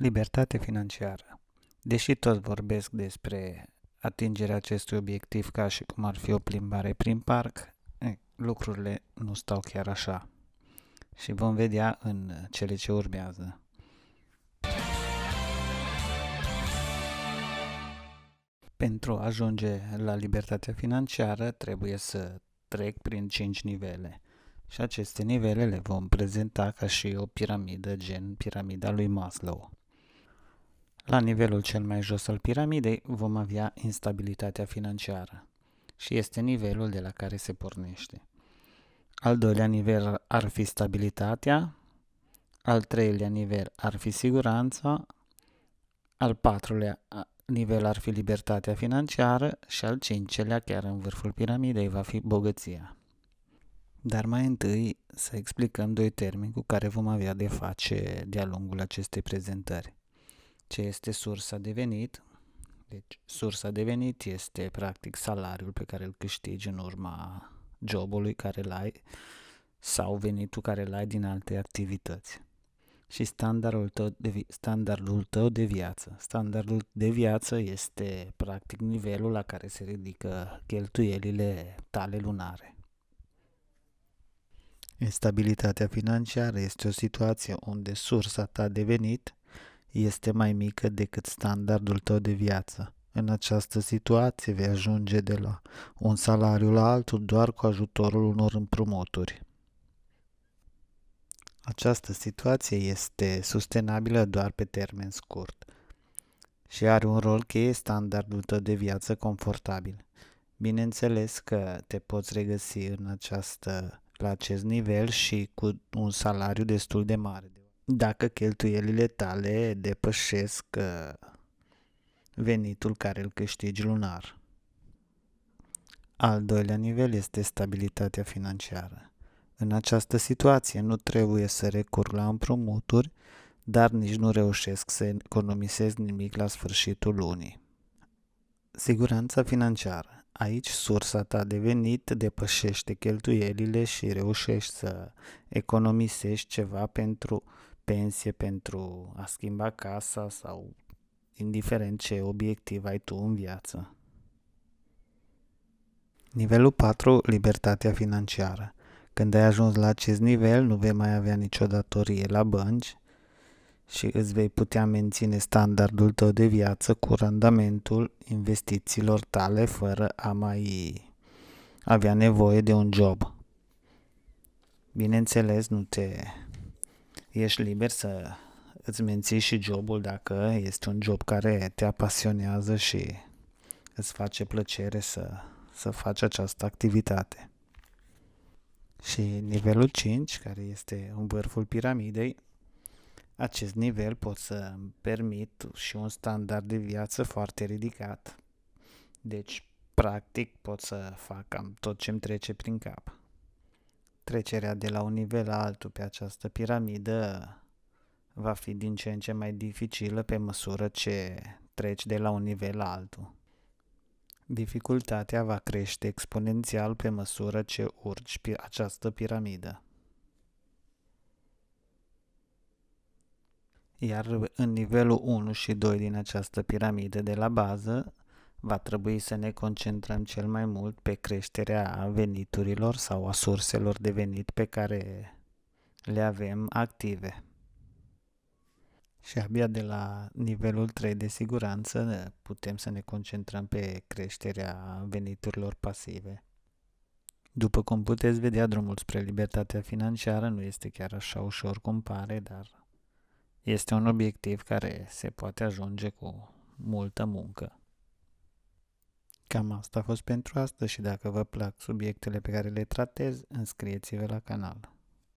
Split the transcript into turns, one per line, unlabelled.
Libertate financiară. Deși toți vorbesc despre atingerea acestui obiectiv ca și cum ar fi o plimbare prin parc, lucrurile nu stau chiar așa. Și vom vedea în cele ce urmează. Pentru a ajunge la libertatea financiară trebuie să trec prin 5 nivele. Și aceste nivele le vom prezenta ca și o piramidă, gen piramida lui Maslow. La nivelul cel mai jos al piramidei vom avea instabilitatea financiară și este nivelul de la care se pornește. Al doilea nivel ar fi stabilitatea, al treilea nivel ar fi siguranța, al patrulea nivel ar fi libertatea financiară și al cincelea, chiar în vârful piramidei, va fi bogăția. Dar mai întâi să explicăm doi termeni cu care vom avea de face de-a lungul acestei prezentări ce este sursa de venit. Deci, sursa de venit este practic salariul pe care îl câștigi în urma jobului care îl ai sau venitul care îl ai din alte activități. Și standardul tău de, standardul tău de viață. Standardul de viață este practic nivelul la care se ridică cheltuielile tale lunare. Instabilitatea financiară este o situație unde sursa ta de venit este mai mică decât standardul tău de viață. În această situație vei ajunge de la un salariu la altul doar cu ajutorul unor împrumuturi. Această situație este sustenabilă doar pe termen scurt și are un rol cheie standardul tău de viață confortabil. Bineînțeles că te poți regăsi în această, la acest nivel și cu un salariu destul de mare dacă cheltuielile tale depășesc uh, venitul care îl câștigi lunar. Al doilea nivel este stabilitatea financiară. În această situație nu trebuie să recurg la împrumuturi, dar nici nu reușesc să economisez nimic la sfârșitul lunii. Siguranța financiară. Aici sursa ta de venit depășește cheltuielile și reușești să economisești ceva pentru pensie pentru a schimba casa sau indiferent ce obiectiv ai tu în viață. Nivelul 4. Libertatea financiară. Când ai ajuns la acest nivel, nu vei mai avea nicio datorie la bănci și îți vei putea menține standardul tău de viață cu randamentul investițiilor tale fără a mai avea nevoie de un job. Bineînțeles, nu te ești liber să îți menții și jobul dacă este un job care te apasionează și îți face plăcere să, să faci această activitate. Și nivelul 5, care este în vârful piramidei, acest nivel pot să îmi permit și un standard de viață foarte ridicat. Deci, practic, pot să fac cam tot ce îmi trece prin cap trecerea de la un nivel la altul pe această piramidă va fi din ce în ce mai dificilă pe măsură ce treci de la un nivel la altul. Dificultatea va crește exponențial pe măsură ce urci pe această piramidă. Iar în nivelul 1 și 2 din această piramidă de la bază va trebui să ne concentrăm cel mai mult pe creșterea veniturilor sau a surselor de venit pe care le avem active. Și abia de la nivelul 3 de siguranță putem să ne concentrăm pe creșterea veniturilor pasive. După cum puteți vedea, drumul spre libertatea financiară nu este chiar așa ușor cum pare, dar este un obiectiv care se poate ajunge cu multă muncă. Cam asta a fost pentru astăzi și dacă vă plac subiectele pe care le tratez, înscrieți-vă la canal.